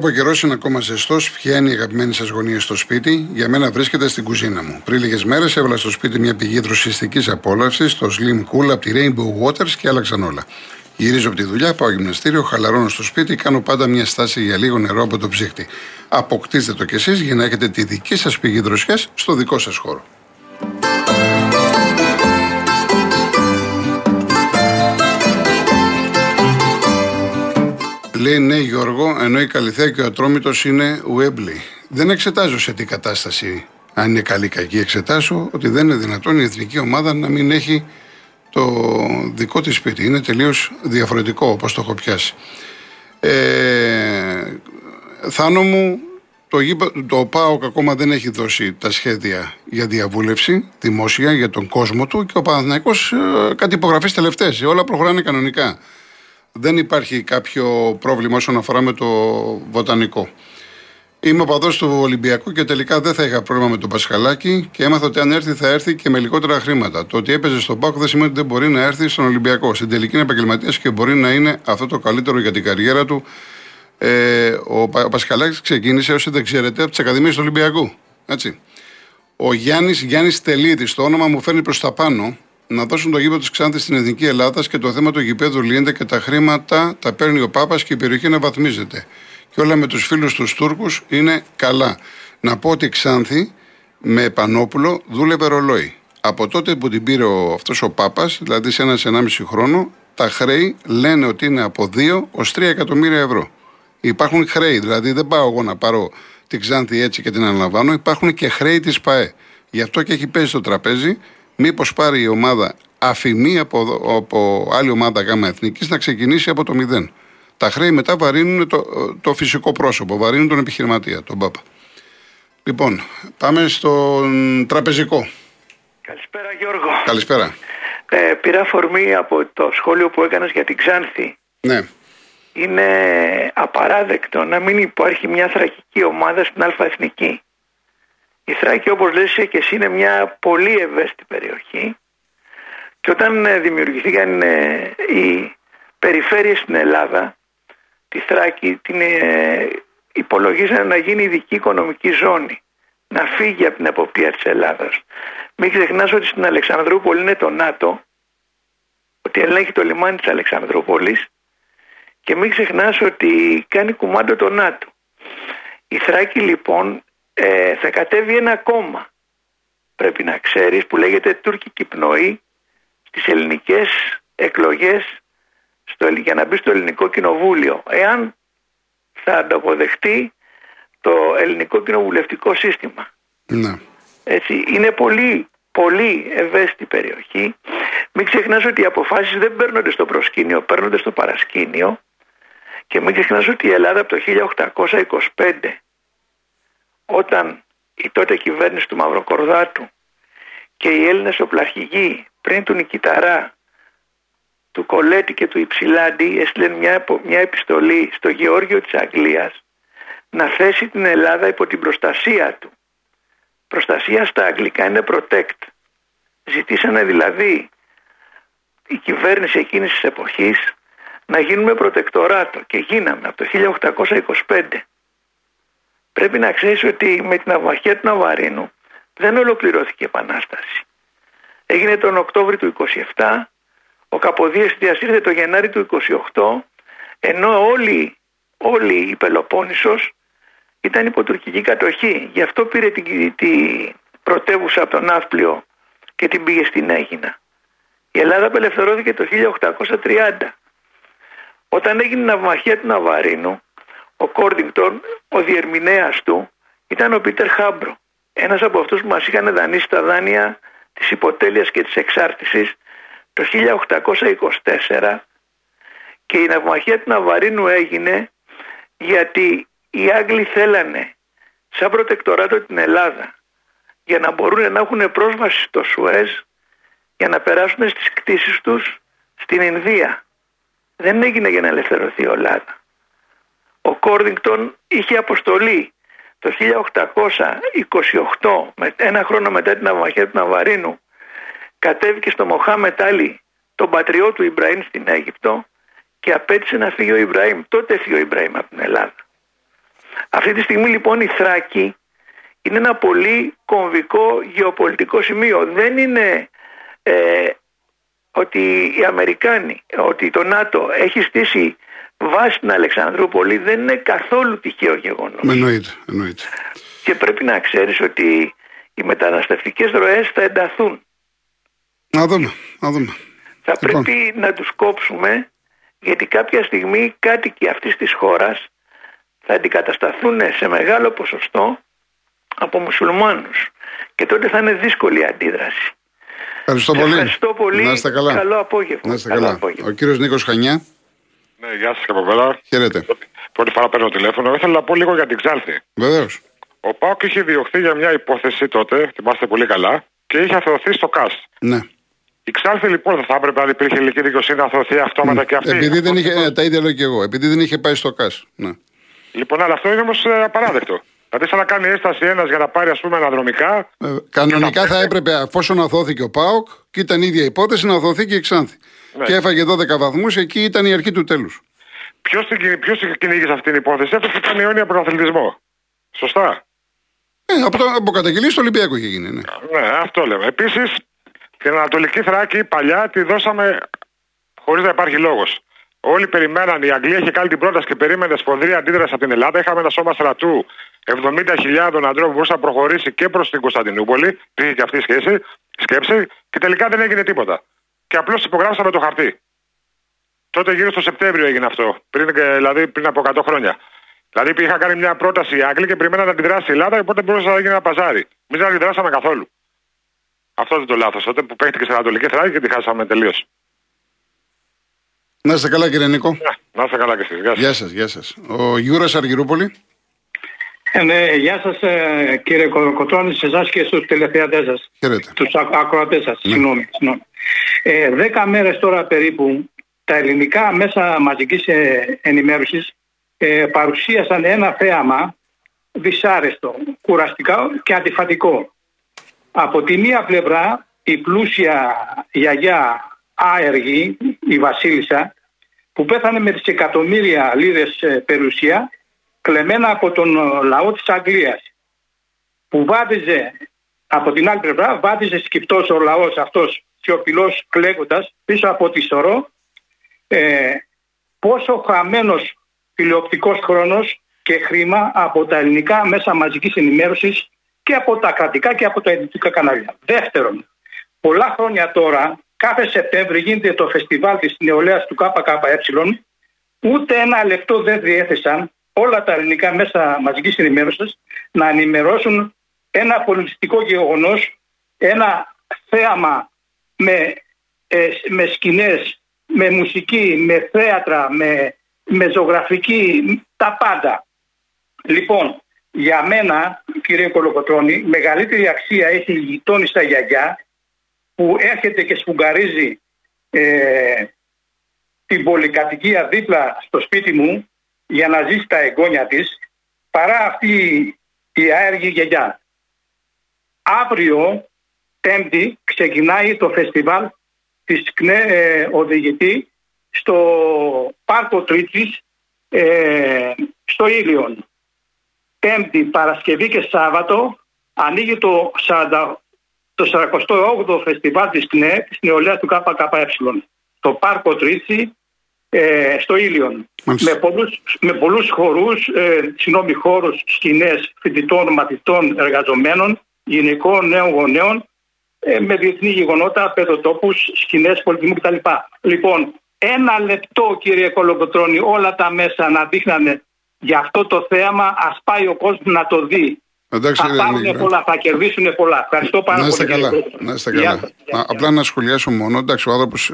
που ο καιρό είναι ακόμα ζεστός, ποια είναι η αγαπημένη σας γωνία στο σπίτι, για μένα βρίσκεται στην κουζίνα μου. Πριν λίγες μέρες έβαλα στο σπίτι μια πηγή δροσιστικής απόλαυσης, το Slim Cool από τη Rainbow Waters και άλλαξαν όλα. Γυρίζω από τη δουλειά, πάω γυμναστήριο, χαλαρώνω στο σπίτι, κάνω πάντα μια στάση για λίγο νερό από το ψύχτη. Αποκτήστε το κι εσείς για να έχετε τη δική σας πηγή δροσιάς στο δικό σας χώρο. Λέει ναι Γιώργο, ενώ η Καλυθέα και ο Ατρόμητος είναι Ουέμπλη. Δεν εξετάζω σε τι κατάσταση, αν είναι καλή ή κακή. Εξετάζω ότι δεν είναι δυνατόν η εθνική ομάδα να μην έχει το δικό της σπίτι. Είναι τελείως διαφορετικό όπως το έχω πιάσει. Ε, Θάνο μου, το, το ΠΑΟΚ ακόμα δεν έχει δώσει τα σχέδια για διαβούλευση δημόσια για τον κόσμο του και ο Παναθηναϊκός ε, κάτι υπογραφές τελευταίες. Όλα προχωράνε κανονικά δεν υπάρχει κάποιο πρόβλημα όσον αφορά με το βοτανικό. Είμαι οπαδό του Ολυμπιακού και τελικά δεν θα είχα πρόβλημα με τον Πασχαλάκη και έμαθα ότι αν έρθει θα έρθει και με λιγότερα χρήματα. Το ότι έπαιζε στον Πάκο δεν σημαίνει ότι δεν μπορεί να έρθει στον Ολυμπιακό. Στην τελική είναι επαγγελματίας και μπορεί να είναι αυτό το καλύτερο για την καριέρα του. Ε, ο, ο Πασχαλάκης ξεκίνησε, όσοι δεν ξέρετε, από τις Ακαδημίες του Ολυμπιακού. Έτσι. Ο Γιάννης Γιάννης Τελίδης, το όνομα μου φέρνει προς τα πάνω να δώσουν το γήπεδο της Ξάνθης στην Εθνική Ελλάδας και το θέμα του γηπέδου λύνεται και τα χρήματα τα παίρνει ο Πάπας και η περιοχή να βαθμίζεται. Και όλα με τους φίλους τους Τούρκους είναι καλά. Να πω ότι η Ξάνθη με Πανόπουλο δούλευε ρολόι. Από τότε που την πήρε αυτός ο Πάπας, δηλαδή σε ένα-ενάμιση χρόνο, τα χρέη λένε ότι είναι από 2 ως 3 εκατομμύρια ευρώ. Υπάρχουν χρέη, δηλαδή δεν πάω εγώ να πάρω την Ξάνθη έτσι και την αναλαμβάνω, υπάρχουν και χρέη της ΠαΕ. Γι' αυτό και έχει πέσει στο τραπέζι μήπως πάρει η ομάδα αφημί από, από άλλη ομάδα γάμα εθνικής να ξεκινήσει από το μηδέν. Τα χρέη μετά βαρύνουν το, το φυσικό πρόσωπο, βαρύνουν τον επιχειρηματία, τον Πάπα. Λοιπόν, πάμε στον τραπεζικό. Καλησπέρα Γιώργο. Καλησπέρα. Ε, πήρα φορμή από το σχόλιο που έκανες για την Ξάνθη. Ναι. Είναι απαράδεκτο να μην υπάρχει μια θρακική ομάδα στην Αλφα Εθνική. Η Θράκη όπως λες και εσύ είναι μια πολύ ευαίσθητη περιοχή και όταν ε, δημιουργηθήκαν ε, οι περιφέρειες στην Ελλάδα τη Θράκη την ε, υπολογίζανε να γίνει ειδική οικονομική ζώνη να φύγει από την εποπτεία της Ελλάδας. Μην ξεχνάς ότι στην Αλεξανδρούπολη είναι το ΝΑΤΟ ότι ελέγχει το λιμάνι της Αλεξανδρούπολης και μην ξεχνάς ότι κάνει κουμάντο το ΝΑΤΟ. Η Θράκη λοιπόν ε, θα κατέβει ένα κόμμα πρέπει να ξέρεις που λέγεται τουρκική πνοή στις ελληνικές εκλογές στο, για να μπει στο ελληνικό κοινοβούλιο εάν θα ανταποδεχτεί το ελληνικό κοινοβουλευτικό σύστημα. Ναι. Έτσι, είναι πολύ, πολύ ευαίσθητη περιοχή. Μην ξεχνάς ότι οι αποφάσεις δεν παίρνονται στο προσκήνιο, παίρνονται στο παρασκήνιο και μην ξεχνάς ότι η Ελλάδα από το 1825 όταν η τότε κυβέρνηση του Μαυροκορδάτου και οι Έλληνες οπλαρχηγοί πριν του Νικηταρά, του Κολέτη και του Υψηλάντη έστειλαν μια, μια επιστολή στο Γεώργιο της Αγγλίας να θέσει την Ελλάδα υπό την προστασία του. Προστασία στα αγγλικά είναι protect. Ζητήσανε δηλαδή η κυβέρνηση εκείνης της εποχής να γίνουμε προτεκτοράτο και γίναμε από το 1825. Πρέπει να ξέρεις ότι με την αυμαχία του Ναβαρίνου δεν ολοκληρώθηκε η Επανάσταση. Έγινε τον Οκτώβριο του 27, ο Καποδίας διασύρθηκε το Γενάρη του 28, ενώ όλη, όλη η Πελοπόννησος ήταν υπό τουρκική κατοχή. Γι' αυτό πήρε την, την πρωτεύουσα από τον Ναύπλιο και την πήγε στην Έγινα. Η Ελλάδα απελευθερώθηκε το 1830. Όταν έγινε η ναυμαχία του Ναβαρίνου, ο Κόρντιγκτον, ο διερμηνέας του, ήταν ο Πίτερ Χάμπρο. Ένας από αυτούς που μας είχαν δανείσει τα δάνεια της υποτέλειας και της εξάρτησης το 1824 και η ναυμαχία του Ναβαρίνου έγινε γιατί οι Άγγλοι θέλανε σαν προτεκτοράτο την Ελλάδα για να μπορούν να έχουν πρόσβαση στο Σουέζ για να περάσουν στις κτίσεις τους στην Ινδία. Δεν έγινε για να ελευθερωθεί η Ελλάδα. Ο Κόρδινγκτον είχε αποστολή το 1828, ένα χρόνο μετά την αμαχία του Ναβαρίνου, κατέβηκε στο Μοχάμετ Άλλη, τον πατριό του Ιμπραήμ στην Αίγυπτο και απέτησε να φύγει ο Ιμπραήμ. Τότε φύγει ο Ιμπραήμ από την Ελλάδα. Αυτή τη στιγμή λοιπόν η Θράκη είναι ένα πολύ κομβικό γεωπολιτικό σημείο. Δεν είναι ε, ότι οι Αμερικάνοι, ότι το ΝΑΤΟ έχει στήσει βάση στην Αλεξανδρούπολη δεν είναι καθόλου τυχαίο γεγονός. Εννοείται, εννοείται. Και πρέπει να ξέρεις ότι οι μεταναστευτικές ροές θα ενταθούν. Να δούμε, να δούμε. Θα λοιπόν. πρέπει να τους κόψουμε γιατί κάποια στιγμή κάτοικοι αυτής της χώρας θα αντικατασταθούν σε μεγάλο ποσοστό από μουσουλμάνους και τότε θα είναι δύσκολη η αντίδραση. Ευχαριστώ πολύ. Ευχαριστώ πολύ. Να είστε καλά. Καλό απόγευμα. Να είστε καλά. Ο κύριος Νίκος Χανιά. Ναι, γεια σας από πέρα. Χαίρετε. Πρώτη φορά παίρνω τηλέφωνο. Ήθελα να πω λίγο για την Ξάλθη. Βεβαίως. Ο Πάοκ είχε διωχθεί για μια υπόθεση τότε, θυμάστε πολύ καλά, και είχε αθωωθεί στο ΚΑΣ. Ναι. Η Ξάλθη λοιπόν δεν θα έπρεπε να υπήρχε ηλική δικαιοσύνη να αθωωθεί αυτόματα και αυτή. Επειδή δεν είχε, ε, τα ίδια λέω και εγώ. Επειδή δεν είχε πάει στο ΚΑΣ. Ναι. Λοιπόν, αλλά αυτό είναι όμως απαράδεκτο. Δηλαδή, σαν να κάνει έσταση ένας για να πάρει, ας πούμε, αναδρομικά. Ε, κανονικά θα έπρεπε, αφόσον αθώθηκε ο Πάοκ και ήταν ίδια υπόθεση, να αθωθεί και η Ξάνθη. Ναι. Και έφαγε 12 βαθμούς, εκεί ήταν η αρχή του τέλους. Ποιος την κυνήγησε αυτή την υπόθεση, αυτό που ήταν αιώνια πρωταθλητισμό. Σωστά. Ε, από, το, από καταγγελία στο Ολυμπιακό είχε γίνει. Ναι, ναι αυτό λέμε. Επίσης, την Ανατολική Θράκη παλιά τη δώσαμε χωρίς να υπάρχει λόγος. Όλοι περιμέναν, η Αγγλία είχε κάνει την πρόταση και περίμενε σφοδρή αντίδραση από την Ελλάδα. Είχαμε ένα σώμα στρατού 70.000 αντρών που μπορούσε να προχωρήσει και προς την Κωνσταντινούπολη. Πήγε και αυτή η σχέση, σκέψη, και τελικά δεν έγινε τίποτα. Και απλώς υπογράψαμε το χαρτί. Τότε γύρω στο Σεπτέμβριο έγινε αυτό. Πριν, δηλαδή πριν από 100 χρόνια. Δηλαδή είχα κάνει μια πρόταση οι Άγγλοι και περιμέναν να αντιδράσει η Ελλάδα, οπότε μπορούσε να γίνει ένα παζάρι. Εμείς δεν αντιδράσαμε καθόλου. Αυτό ήταν το λάθος. Τότε που παίχτηκε στην Ανατολική Θράκη και τη χάσαμε τελείως. Να είστε καλά, κύριε Νίκο. Ναι, να είστε καλά και εσείς. Γεια σας. Γεια σας. Ο Γιούρας Αργυρούπολη. Ε, ναι, γεια σας, ε, κύριε Κοτρώνη, σε εσάς και στους τηλεθεατές σας. Χαίρετε. Τους ακροατές σας. Ναι. Συγγνώμη. Ε, δέκα μέρες τώρα περίπου τα ελληνικά μέσα μαζικής ε, ενημέρωσης ε, παρουσίασαν ένα θέαμα δυσάρεστο, κουραστικά και αντιφατικό. Από τη μία πλευρά η πλούσια γιαγιά άεργη, η Βασίλισσα, που πέθανε με τις εκατομμύρια λίρες ε, περιουσία, κλεμμένα από τον λαό της Αγγλίας, που βάδιζε, από την άλλη πλευρά, βάδιζε σκυπτός ο λαός αυτός, σιωπηλός κλαίγοντας, πίσω από τη σωρό, ε, πόσο χαμένος τηλεοπτικός χρόνος και χρήμα από τα ελληνικά μέσα μαζικής ενημέρωσης και από τα κρατικά και από τα ελληνικά κανάλια. Δεύτερον, πολλά χρόνια τώρα, κάθε Σεπτέμβρη γίνεται το φεστιβάλ της νεολαίας του ΚΚΕ, ούτε ένα λεπτό δεν διέθεσαν όλα τα ελληνικά μέσα μαζικής ενημέρωσης να ενημερώσουν ένα πολιτιστικό γεγονός, ένα θέαμα με, ε, με σκηνές με μουσική, με θέατρα, με, με ζωγραφική, τα πάντα. Λοιπόν, για μένα, κύριε Κολοκοτρώνη, μεγαλύτερη αξία έχει η γειτόνισσα γιαγιά που έρχεται και σφουγγαρίζει ε, την πολυκατοικία δίπλα στο σπίτι μου για να ζήσει τα εγγόνια της παρά αυτή η αέργη γιαγιά. Αύριο, Πέμπτη, ξεκινάει το φεστιβάλ της ΚΝΕ ε, οδηγητή στο πάρκο Τρίτης ε, στο Ήλιον. Πέμπτη, Παρασκευή και Σάββατο ανοίγει το, 40, το 48ο φεστιβάλ της ΚΝΕ της νεολαίας του ΚΚΕ στο πάρκο Τρίτσι ε, στο Ήλιον. Με πολλούς, με πολλούς χορούς, ε, συγγνώμη, χώρους, σκηνές φοιτητών, μαθητών, εργαζομένων, γυναικών, νέων γονέων ε, με διεθνή γεγονότα, παιδοτόπους, σκηνές πολιτισμού κτλ. Λοιπόν, ένα λεπτό κύριε Κολοκοτρώνη όλα τα μέσα να δείχνανε για αυτό το θέαμα, ας πάει ο κόσμος να το δει. Εντάξει, θα πάρουν πολλά, θα κερδίσουν πολλά. Ευχαριστώ πάρα να είστε πολύ. Καλά. Να είστε καλά. Απλά να σχολιάσω μόνο. Εντάξει, ο άνθρωπος,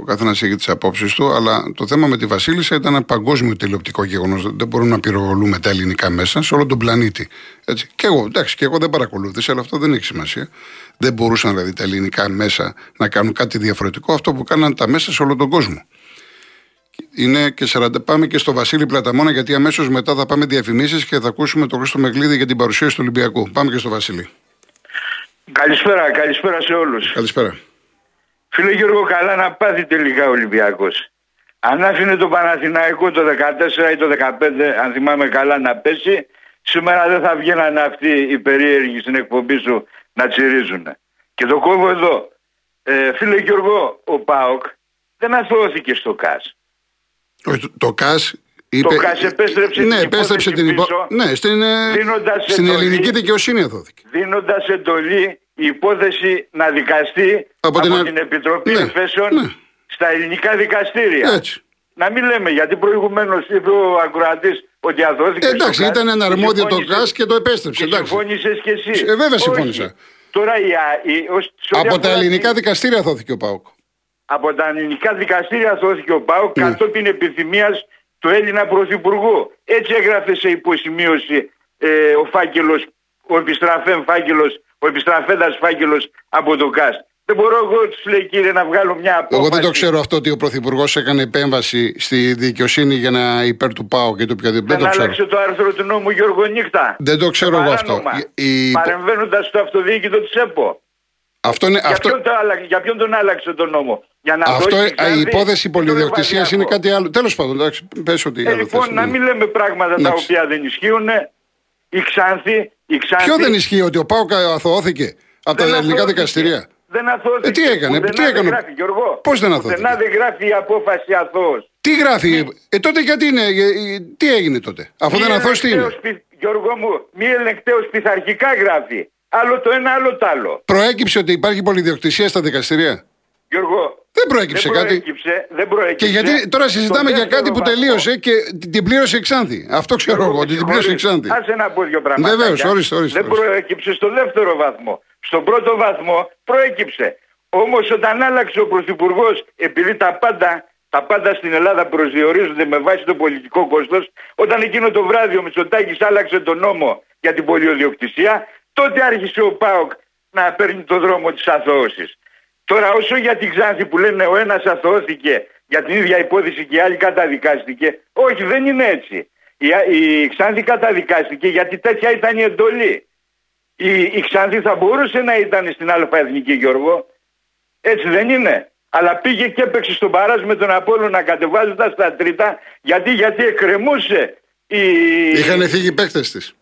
ο καθένας έχει τις απόψεις του, αλλά το θέμα με τη Βασίλισσα ήταν ένα παγκόσμιο τηλεοπτικό γεγονός. Δεν μπορούμε να πυροβολούμε τα ελληνικά μέσα σε όλο τον πλανήτη. Έτσι. Και εγώ, εντάξει, και εγώ δεν παρακολούθησα, αλλά αυτό δεν έχει σημασία. Δεν μπορούσαν δηλαδή τα ελληνικά μέσα να κάνουν κάτι διαφορετικό αυτό που κάναν τα μέσα σε όλο τον κόσμο. Είναι και 40. Πάμε και στο Βασίλη Πλαταμόνα, γιατί αμέσως μετά θα πάμε διαφημίσεις και θα ακούσουμε τον Χρήστο Μεγλίδη για την παρουσίαση του Ολυμπιακού. Πάμε και στο Βασίλη. Καλησπέρα, καλησπέρα σε όλους. Καλησπέρα. Φίλε Γιώργο, καλά να πάθει τελικά ο Ολυμπιακός. Αν άφηνε το Παναθηναϊκό το 14 ή το 15, αν θυμάμαι καλά, να πέσει, σήμερα δεν θα βγαίνανε αυτοί οι περίεργοι στην εκπομπή σου να τσιρίζουν. Και το κόβω εδώ. Ε, φίλε Γιώργο, ο Πάοκ δεν αθώθηκε στο ΚΑΣ. Όχι, το, το ΚΑΣ είπε... Το ΚΑΣ επέστρεψε ναι, την επέστρεψε υπόθεση την υπό... πίσω, Ναι, στην, ε, δίνοντας στην εντολή. ελληνική δικαιοσύνη αθώθηκε. δίνοντας εντολή η υπόθεση να δικαστεί Από από, την- την, Επιτροπή Ναι, Εφέσεων ναι. στα ελληνικά δικαστήρια. Έτσι. Να μην λέμε γιατί προηγουμένως είπε ο ακροατής ότι αθώθηκε. Ε, εντάξει, στο ΚΑΣ ήταν ένα και αρμόδιο το συμφώνησες- ΚΑΣ και το επέστρεψε. Και εντάξει. συμφώνησες και εσύ. Ε, βέβαια Όχι. συμφώνησα. Τώρα η, Α- η, ως- σε ό,τι Από τα αφορά ελληνικά τη- δικαστήρια αθώθηκε ο Πάοκ. Από τα ελληνικά δικαστήρια αθώθηκε ο ΠΑΟΚ Ναι. κατόπιν επιθυμίας του Έλληνα Πρωθυπουργού. Έτσι έγραφε σε υποσημείωση ε, ο φάκελος, ο επιστραφέν φάκελος, ο επιστραφέντας φάκελος από το ΚΑΣ. Δεν μπορώ εγώ, τους λέει κύριε, να βγάλω μια απόφαση. Εγώ δεν το ξέρω αυτό ότι ο Πρωθυπουργός έκανε επέμβαση στη δικαιοσύνη για να υπέρ του ΠΑΟΚ και του οποιοδήποτε. Δεν Δεν το ξέρω. άλλαξε το άρθρο του νόμου Γιώργο Νύχτα. Δεν το ξέρω εγώ αυτό. Η- η- Παρεμβαίνοντας στο αυτοδιοίκητο της ΕΠΟ. Αυτό είναι. Για, Αυτό... ποιον το άλλαξε, για ποιον τον άλλαξε τον νόμο; Για να Αυτό, δώσει η ξανδεί υπόθεση και τον πολυδιοκτησία είναι Ευαγγελικό. κάτι άλλο. Τέλος πάντων, εντάξει, πες ότι. Ε, άλλο λοιπόν, θες, να ναι. μην λέμε πράγματα τα Εντάξει. οποία δεν ισχύουν. Η Ξάνθη, η Ξάνθη Ποιο δεν ισχύει ότι ο Πάοκ αθωώθηκε από τα δεν ελληνικά αθώθηκε. δικαστηρία; Δεν αθώθηκε. Ε, τι έκανε, Πουθενά τι έκανε. Δεν γράφει, Γιώργο. Πώς δεν αθώθηκε; Πουθενά δεν γράφει η απόφαση αθώος. Τι γράφει, ε, τότε γιατί είναι, ε, ε, τι έγινε τότε, αφού Μη δεν αθώος τι είναι; ελεγκταίος πει- Γιώργο μου, μη ελεγκταίος πειθαρχικά γράφει. Άλλο το ένα, άλλο το άλλο. Προέκυψε ότι υπάρχει πολυδιοκτησία στα δικαστηρία. Γιώργο, Δεν προέκυψε δεν κάτι. προέκυψε, δεν προέκυψε. Και γιατί τώρα συζητάμε Στο για κάτι δεύτερο που βαθμό. τελείωσε και την πλήρωσε η Ξάνθη. Αυτό ξέρω Γιώργο, εγώ, ότι την πλήρωσε η Ξάνθη. Άσε να πω δύο πράγματα. Βεβαίως, ορίστε, ορίστε, Δεν ορίστε. προέκυψε στο δεύτερο βαθμό. Στον πρώτο βαθμό προέκυψε. Όμως όταν άλλαξε ο Πρωθυπουργός, επειδή τα πάντα, τα πάντα στην Ελλάδα προσδιορίζονται με βάση το πολιτικό κόστος, όταν εκείνο το βράδυ ο Μητσοτάκης άλλαξε τον νόμο για την πολιοδιοκτησία, τότε άρχισε ο ΠΑΟΚ να παίρνει το δρόμο της αθώωση. Τώρα όσο για την Ξάνθη που λένε ο ένας αθώθηκε για την ίδια υπόθεση και η άλλη καταδικάστηκε. Όχι δεν είναι έτσι. Η, η Ξάνθη καταδικάστηκε γιατί τέτοια ήταν η εντολή. Η, η Ξάνθη θα μπορούσε να ήταν στην Α Εθνική Γιώργο. Έτσι δεν είναι. Αλλά πήγε και έπαιξε στον παράζ με τον Απόλλωνα κατεβάζοντας τα τρίτα γιατί, γιατί εκκρεμούσε η... Είχαν φύγει οι παίκτες της.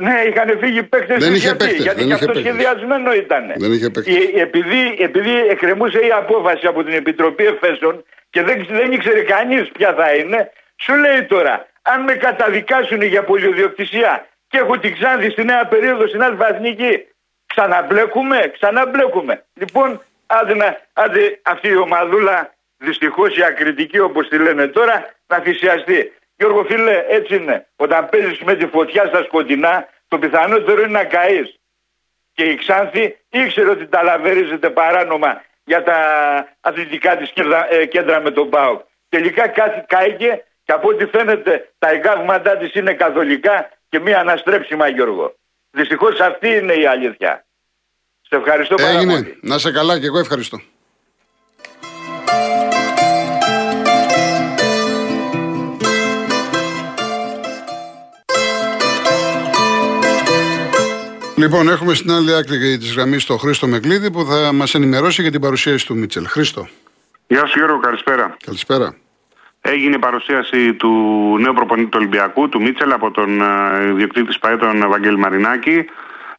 Ναι, είχαν φύγει παίκτες Δεν της είχε γιατί, παίκτες, γιατί δεν και είχε αυτό παίκτες. σχεδιασμένο ήταν. Δεν είχε παίκτες. επειδή, επειδή εκκρεμούσε η απόφαση από την Επιτροπή Εφέσεων και δεν, δεν ήξερε κανείς ποια θα είναι, σου λέει τώρα, αν με καταδικάσουν για πολιοδιοκτησία και έχω την Ξάνθη στη νέα περίοδο στην Αλφα Εθνική, ξαναμπλέκουμε, ξαναμπλέκουμε. Λοιπόν, άντε, να, άντε αυτή η ομαδούλα, δυστυχώς η ακριτική όπως τη λένε τώρα, να θυσιαστεί. Γιώργο φίλε, έτσι είναι. Όταν παίζεις με τη φωτιά στα σκοτεινά, το πιθανότερο είναι να καείς. Και η Ξάνθη ήξερε ότι ταλαβερίζεται παράνομα για τα αθλητικά της κέντρα, ε, κέντρα με τον ΠΑΟΚ. Τελικά κάτι κάηκε και από ό,τι φαίνεται τα εγκάγματά της είναι καθολικά και μία αναστρέψιμα Γιώργο. Δυστυχώς αυτή είναι η αλήθεια. Σε ευχαριστώ πάρα Έγινε. πολύ. Να σε καλά και εγώ ευχαριστώ. Λοιπόν, έχουμε στην άλλη άκρη της γραμμής το Χρήστο Μεγκλίδη που θα μας ενημερώσει για την παρουσίαση του Μίτσελ. Χρήστο, Γεια σου Γιώργο, καλησπέρα. καλησπέρα. Έγινε η παρουσίαση του νέου προπονητή του Ολυμπιακού, του Μίτσελ, από τον ε, ιδιοκτήτη της ΠαΕ, τον Ευαγγέλη Μαρινάκη,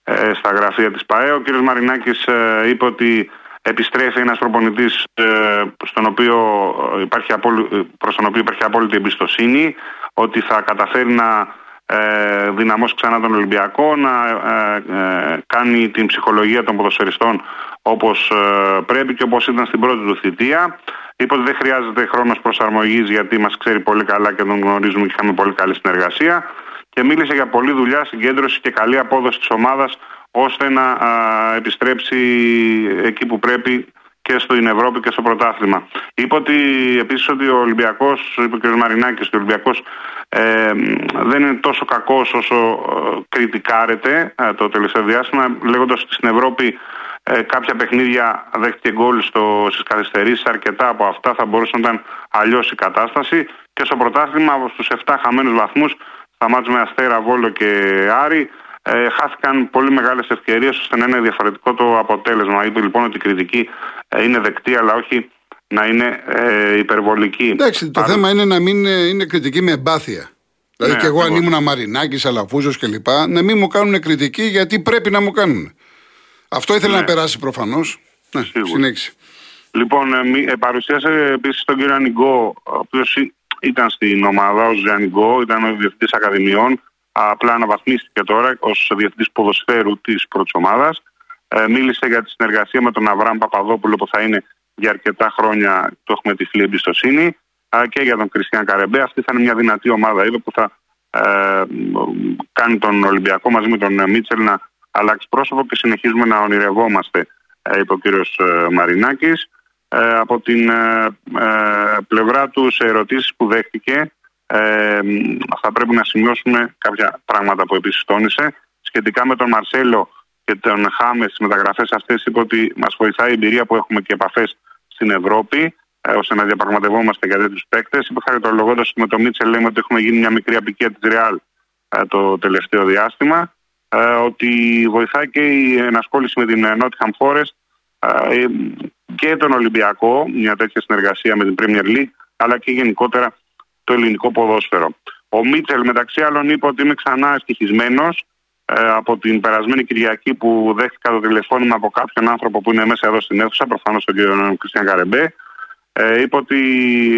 ε, στα γραφεία της ΠαΕ. Ο κύριος Μαρινάκης ε, είπε ότι επιστρέφει ένας προπονητής ε, στον οποίο ε, υπάρχει απόλυ- προς τον οποίο υπάρχει απόλυτη εμπιστοσύνη, ότι θα καταφέρει να ε, δυναμώσει ξανά τον Ολυμπιακό, να ε, ε, κάνει την ψυχολογία των ποδοσφαιριστών όπως ε, πρέπει και όπως ήταν στην πρώτη του θητεία. Είπε ότι δεν χρειάζεται χρόνος προσαρμογής γιατί μας ξέρει πολύ καλά και τον γνωρίζουμε και είχαμε πολύ καλή συνεργασία και μίλησε για πολλή δουλειά, συγκέντρωση και καλή απόδοση της ομάδας ώστε να α, επιστρέψει εκεί που πρέπει και στην Ευρώπη και στο πρωτάθλημα. Είπε ότι επίσης ότι ο Ολυμπιακός, είπε ο κ. Μαρινάκης, ότι ο Ολυμπιακός ε, δεν είναι τόσο κακός όσο ε, κριτικάρεται ε, το τελευταίο διάστημα, λέγοντας ότι στην Ευρώπη ε, κάποια παιχνίδια δέχτηκε γκολ στο, στις καθυστερήσεις, αρκετά από αυτά θα μπορούσε να ήταν αλλιώς η κατάσταση και στο πρωτάθλημα από στους 7 χαμένους βαθμούς στα μάτια με Αστέρα, Βόλο και Άρη ε, χάθηκαν πολύ μεγάλες ευκαιρίες ώστε να είναι διαφορετικό το αποτέλεσμα. Είπε λοιπόν ότι η κριτική ε, είναι δεκτή αλλά όχι να είναι ε, υπερβολική. Εντάξει, το θέμα είναι να μην ε, είναι κριτική με εμπάθεια. Δηλαδή Ναι, και εγώ αν ακριβώς. ήμουν Μαρινάκης, Αλαφούζος κλπ. να μην μου κάνουν κριτική γιατί πρέπει να μου κάνουν. Αυτό ήθελε να περάσει προφανώς. Ναι, Σίγουρα. συνέχισε. Λοιπόν, ε, μη- ε, παρουσίασε επίσης τον κύριο Ανιγκό, ο οποίος ήταν στην ομάδα ω Ανιγκό, ήταν ο διευθυντής Ακαδημιών. Απλά αναβαθμίστηκε τώρα ως διευθυντής ποδοσφαίρου της πρώτης ομάδας. Ε, μίλησε για τη συνεργασία με τον Αβραάμ Παπαδόπουλο που θα είναι για αρκετά χρόνια, το έχουμε τυφλή εμπιστοσύνη, α, και για τον Κριστιαν Καρεμπέ. Αυτή θα είναι μια δυνατή ομάδα, είπε, που θα ε, μ, κάνει τον Ολυμπιακό μαζί με τον ε, Μίτσελ να αλλάξει πρόσωπο και συνεχίζουμε να ονειρευόμαστε, ε, είπε ο κύριος ε, Μαρινάκης. Ε, από την ε, ε, πλευρά του σε ερωτήσεις που δέχτηκε ε, μ, θα πρέπει να σημειώσουμε κάποια πράγματα που επίσης τόνισε σχετικά με τον Μαρσέλο και τον Χάμες στις μεταγραφές αυτές είπε ότι μας βοηθάει η εμπειρία που έχουμε και επαφές στην Ευρώπη ε, ώστε να διαπραγματευόμαστε για τέτοιους παίκτες. Είπε χαριτολογώντας ότι με τον Μίτσελ λέμε ότι έχουμε γίνει μια μικρή απικία της Ρεάλ ε, το τελευταίο διάστημα ε, ότι βοηθάει και η ενασχόληση με την ε, Nottingham Forest ε, και τον Ολυμπιακό, μια τέτοια συνεργασία με την Premier League, αλλά και γενικότερα το ελληνικό ποδόσφαιρο. Ο Μίτσελ μεταξύ άλλων είπε ότι είμαι ξανά ευτυχισμένος από την περασμένη Κυριακή που δέχτηκα το τηλεφώνημα από κάποιον άνθρωπο που είναι μέσα εδώ στην αίθουσα, προφανώς τον κύριο Κριστιαν Καρεμπέ. Ε, είπε ότι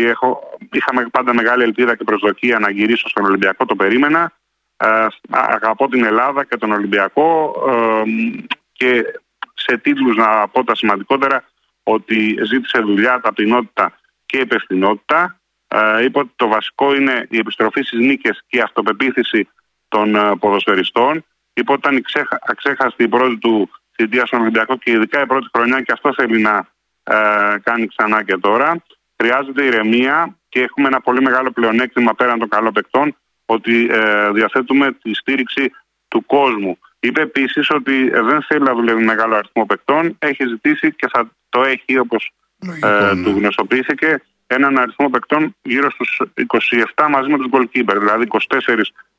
έχω, είχαμε πάντα μεγάλη ελπίδα και προσδοκία να γυρίσω στον Ολυμπιακό, το περίμενα. Ε, αγαπώ την Ελλάδα και τον Ολυμπιακό ε, και σε τίτλους να πω τα σημαντικότερα ότι ζήτησε δουλειά, ταπεινότητα και υπευθυνότητα. Ε, είπε ότι το βασικό είναι η επιστροφή στις νίκες και η αυτοπεποίθηση των ε, ποδοσφαιριστών. Είπε ότι ήταν ξέχα, αξέχαστη η πρώτη του θητεία στον Ολυμπιακό και ειδικά η πρώτη χρονιά και αυτό θέλει να ε, κάνει ξανά και τώρα. Χρειάζεται ηρεμία και έχουμε ένα πολύ μεγάλο πλεονέκτημα πέραν των καλών παικτών ότι ε, διαθέτουμε τη στήριξη του κόσμου. Είπε επίσης ότι ε, δεν θέλει να δουλεύει μεγάλο αριθμό παικτών. Έχει ζητήσει και θα το έχει όπως ε, ναι. του γνωστοποιήθηκε έναν αριθμό παικτών γύρω στους 27 μαζί με τους goalkeeper, δηλαδή 24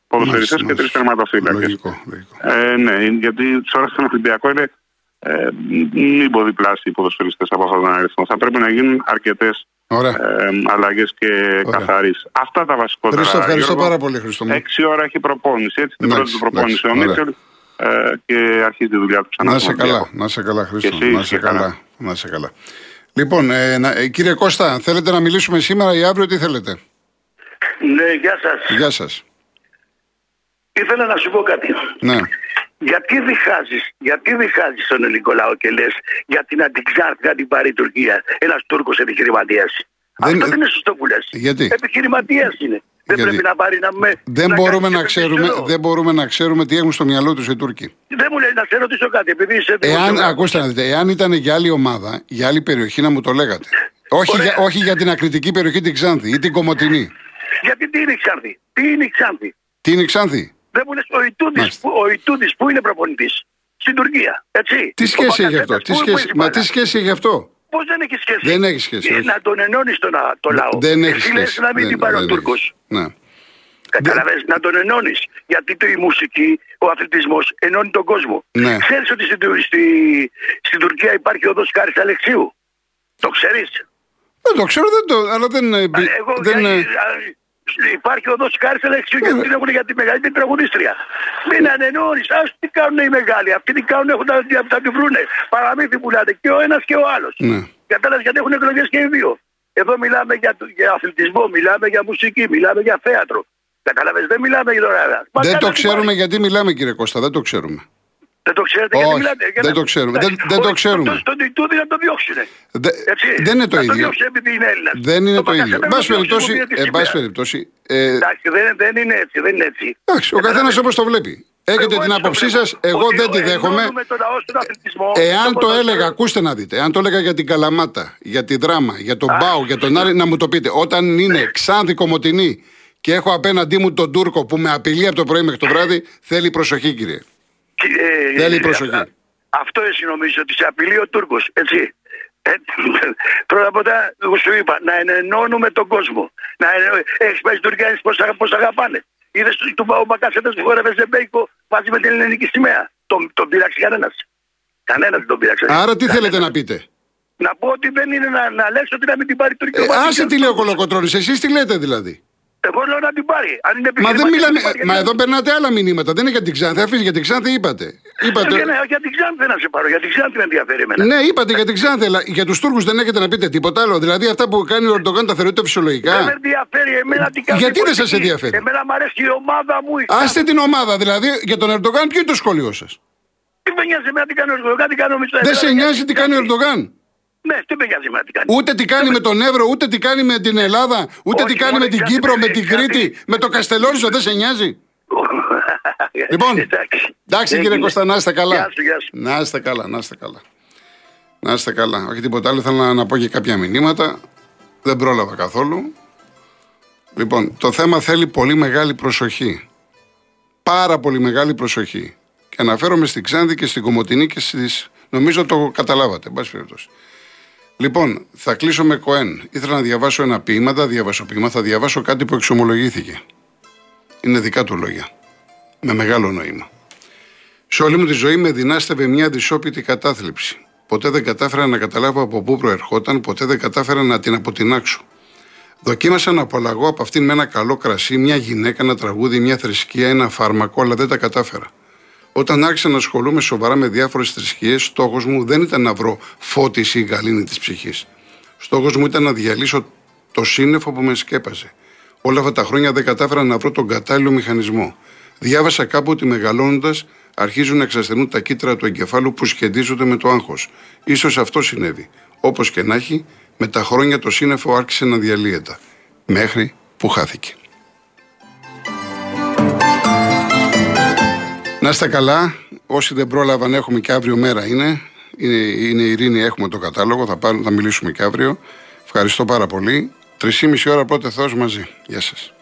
ποδοσφαιριστές και τρεις μάλιστα. τερματοφύλακες. Λογικό, λογικό. Ε, ναι, γιατί τώρα στον Ολυμπιακό είναι ε, μη ποδιπλάσιοι οι ποδοσφαιριστές από αυτόν τον αριθμό. Θα πρέπει να γίνουν αρκετές Ωραία. ε, αλλαγές και καθαρίσει. Αυτά τα βασικότερα. Χρήστο, ευχαριστώ Γιώργο. πάρα πολύ, Χρήστο μου. Έξι ώρα έχει προπόνηση. Έτσι την Εντάξει, πρώτη του προπόνηση ο εντάξει, Μίτσελ ε, και αρχίζει τη δουλειά του ξανά. Να στον σε καλά, Ολυμπιακό. να σε καλά, Χρήστο. Και εσύ, να σε και καλά. καλά. Να σε καλά. Λοιπόν, ε, να- ε, κύριε Κώστα, θέλετε να μιλήσουμε σήμερα ή αύριο, τι θέλετε; Ναι, γεια σας. Γεια σας. Ήθελα να σου πω κάτι. Ναι. Γιατί διχάζεις, γιατί διχάζεις τον ελληνικό λαό και λες για την αντιξάρτητα να την πάρει η Τουρκία. Ένας Τούρκος επιχειρηματίας; Δεν- Αυτό δεν είναι σωστό που λες. Γιατί; Επιχειρηματίας είναι. Δεν Γιατί; πρέπει να πάρει να με... Δεν, να μπορούμε κάνει να και ξέρουμε, επιστολό. δεν μπορούμε να ξέρουμε τι έχουν στο μυαλό τους οι Τούρκοι. Δεν μου λέει να σε ρωτήσω κάτι, επειδή είσαι Εάν, δημοσιογράφος. ακούστε να δείτε, εάν ήταν για άλλη ομάδα, για άλλη περιοχή να μου το λέγατε. Όχι Ωραία. για, όχι για την ακριτική περιοχή την Ξάνθη ή την Κομωτινή. Γιατί τι είναι η Ξάνθη; Τι είναι η Ξάνθη; Τι είναι η Ξάνθη; Δεν μου λες ο Ιτούδης, Μάλιστα. που, ο Ιτούδης που είναι προπονητής; Στην Τουρκία. Έτσι; Τι Ο σχέση έχει Μπακασέτας, αυτό; Τι πού- πού σχέση, έχει μα πάει τι να- σχέση έχει αυτό; Πώς δεν έχεις σχέση; Δεν έχεις σχέση, Ε, όχι. Να τον ενώνεις τον, α- το λαό. Δεν έχεις Εσύ λες σχέση. να μην Δεν- την πάρει ο δεν Τούρκος. έχει. Ναι. Καταλαβαίνεις, να τον ενώνεις. Γιατί το, η μουσική, ο αθλητισμός ενώνει τον κόσμο. Ναι. Ξέρεις ότι στην, Του- στη, στην Τουρκία υπάρχει οδός Χάρης Αλεξίου; Το ξέρεις; Δεν το ξέρω, δεν το, αλλά δεν. ε, Α, Εγώ, δεν για- ε, α, υπάρχει οδός Χάρης Αλεξίου γιατί Ναι. την έχουν για τη μεγαλύτερη τραγουδίστρια. Μην ανενώνεις. Ας τι κάνουν οι μεγάλοι. Αυτοί τι κάνουν έχουν τα, τα, τη βρούνε. Παραμύθι πουλάτε και ο ένας και ο άλλος. ναι. Κατάλαβε γιατί έχουν εκλογές και οι δύο. Εδώ μιλάμε για, το- για αθλητισμό, μιλάμε για μουσική, μιλάμε για θέατρο. Κατάλαβες, δεν μιλάμε για τώρα. Μα Δεν κάνε το τι ξέρουμε πάλι. γιατί μιλάμε, κύριε Κώστα. Δεν το ξέρουμε. Δεν το ξέρετε Όχι, γιατί μιλάτε. για δεν να- το ξέρουμε. Εντάξει, Δεν- δεν το όχι, ξέρουμε. το- Στον Ιτούδη να το διώξουνε. Δε- Έτσι. δεν είναι το να ίδιο. Το διώξει επειδή είναι Έλληνας. Δεν είναι το ίδιο. Μπακασέτα Εν να πάση το διώξει, περιπτώσει, μου πήρε της εν πάση σημαία. περιπτώσει, ε, Εντάξει, δεν, δεν είναι έτσι, δεν είναι έτσι. εντάξει, ο καθένας όπως το βλέπει. Έχετε Εγώ την έτσι το άποψή βλέπω. σα, εγώ Ότι δεν τη δέχομαι. ενώνουμε το λαό στον αθλητισμό, Εάν στο το ποδόσφαιρο. έλεγα, ακούστε να δείτε, εάν το έλεγα για την Καλαμάτα, για τη Δράμα, για τον Μπάου, για τον Άρη, να μου το πείτε. Όταν είναι Ξάνθη Κομωτινή και έχω απέναντί μου τον Τούρκο που με απειλεί από το πρωί μέχρι το βράδυ, θέλει προσοχή, κύριε. Ε, Θέλει ε, προσοχή. α- Αυτό εσύ νομίζω ότι σε απειλεί ο Τούρκος, έτσι. Ε, πρώτα απ' όλα, εγώ σου είπα, να ενώνουμε τον κόσμο. Να ενε- Έχεις πάει στην Τουρκία, πώς, αγα- πώς αγαπάνε. Είδες του, του ο Μπακασέτας που χόρευε Ζεμπέικο μαζί με την ελληνική σημαία. Τον, τον πείραξε κανένας. Κανένας δεν τον πείραξε. Άρα τι θέλετε να πείτε; Να πω ότι δεν είναι να, να λες ότι να μην την πάρει το Ε, Τουρκία. άσε τι λέει ο Κολοκοτρώνη, εσείς τι λέτε δηλαδή; Εγώ λέω να την πάρει. Αν είναι Μα δεν επιχειρηματίας, μιλάμε. να την πάρει, Μα γιατί- εδώ περνάτε άλλα μηνύματα. Δεν είναι για την Ξάνθη. Αφήσει για την Ξάνθη είπατε. Ε, Είπατε. για, να- για την Ξάνθη να σε πάρω. Για την Ξάνθη με ενδιαφέρει εμένα. Ναι, είπατε για την Ξάνθη, αλλά για τους Τούρκους δεν έχετε να πείτε τίποτα άλλο. Δηλαδή αυτά που κάνει ο Ερντογάν τα θεωρείτε Δεν με φυσιολογικά. ενδιαφέρει εμένα τι κάνει. Γιατί η δεν σας πολιτική. ενδιαφέρει; Εμένα μου αρέσει η ομάδα μου. η Άστε την ομάδα, δηλαδή για τον Ερντογάν, ποιο είναι το σχόλιο σας; Τι με νοιάζει εμένα τι κάνει ο Ερντογάν, τι κάνει ο Μητσοτάκης. Δεν σε νοιάζει τι κάνει ο Ερντογάν; Ναι, τι με νοιάζει εμένα τι κάνει. Ούτε τι κάνει με τον Εύρο, ούτε τι κάνει με την Ελλάδα, ούτε Όχι, τι κάνει μόνο με την κάτι- Κύπρο, με την κάτι- Κρήτη, με το Καστελόριζο, δεν σε νοιάζει; Λοιπόν, εντάξει, εντάξει κύριε Έγινε. Κώστα, να είστε καλά. Γεια σου, γεια σου. Να είστε καλά, να είστε καλά. Να είστε καλά. Όχι τίποτα άλλο, θέλω να, να πω και κάποια μηνύματα. Δεν πρόλαβα καθόλου. Λοιπόν, το θέμα θέλει πολύ μεγάλη προσοχή. Πάρα πολύ μεγάλη προσοχή. Και αναφέρομαι στην Ξάνθη και στην Κομωτινή και στις... Νομίζω το καταλάβατε, εν πάση περιπτώσει. Λοιπόν, θα κλείσω με Κοέν. Ήθελα να διαβάσω ένα ποίημα, δεν θα διαβάσω ποίημα, θα διαβάσω κάτι που εξομολογήθηκε. Είναι δικά του λόγια. Με μεγάλο νόημα. Σε όλη μου τη ζωή με δυνάστευε μια δυσόπιτη κατάθλιψη. Ποτέ δεν κατάφερα να καταλάβω από πού προερχόταν, ποτέ δεν κατάφερα να την αποτινάξω. Δοκίμασα να απολαγώ από αυτήν με ένα καλό κρασί, μια γυναίκα, ένα τραγούδι, μια θρησκεία, ένα φάρμακο, αλλά δεν τα κατάφερα. Όταν άρχισα να ασχολούμαι σοβαρά με διάφορες θρησκείες, στόχος μου δεν ήταν να βρω φώτιση ή γαλήνη της ψυχής. Στόχος μου ήταν να διαλύσω το σύννεφο που με σκέπαζε. Όλα αυτά τα χρόνια δεν κατάφερα να βρω τον κατάλληλο μηχανισμό. Διάβασα κάπου ότι μεγαλώνοντας αρχίζουν να εξασθενούν τα κύτταρα του εγκεφάλου που σχετίζονται με το άγχος. σω αυτό συνέβη. Όπως και να έχει, με τα χρόνια το σύννεφο άρχισε να διαλύεται. Μέχρι που χάθηκε. Να είστε καλά. Όσοι δεν πρόλαβαν, έχουμε και αύριο μέρα είναι. Είναι, είναι η ειρήνη, έχουμε το κατάλογο. Θα, πάρουμε, θα μιλήσουμε και αύριο. Ευχαριστώ πάρα πολύ. 3,5 ώρα πρώτε Θεός μαζί. Γεια σας.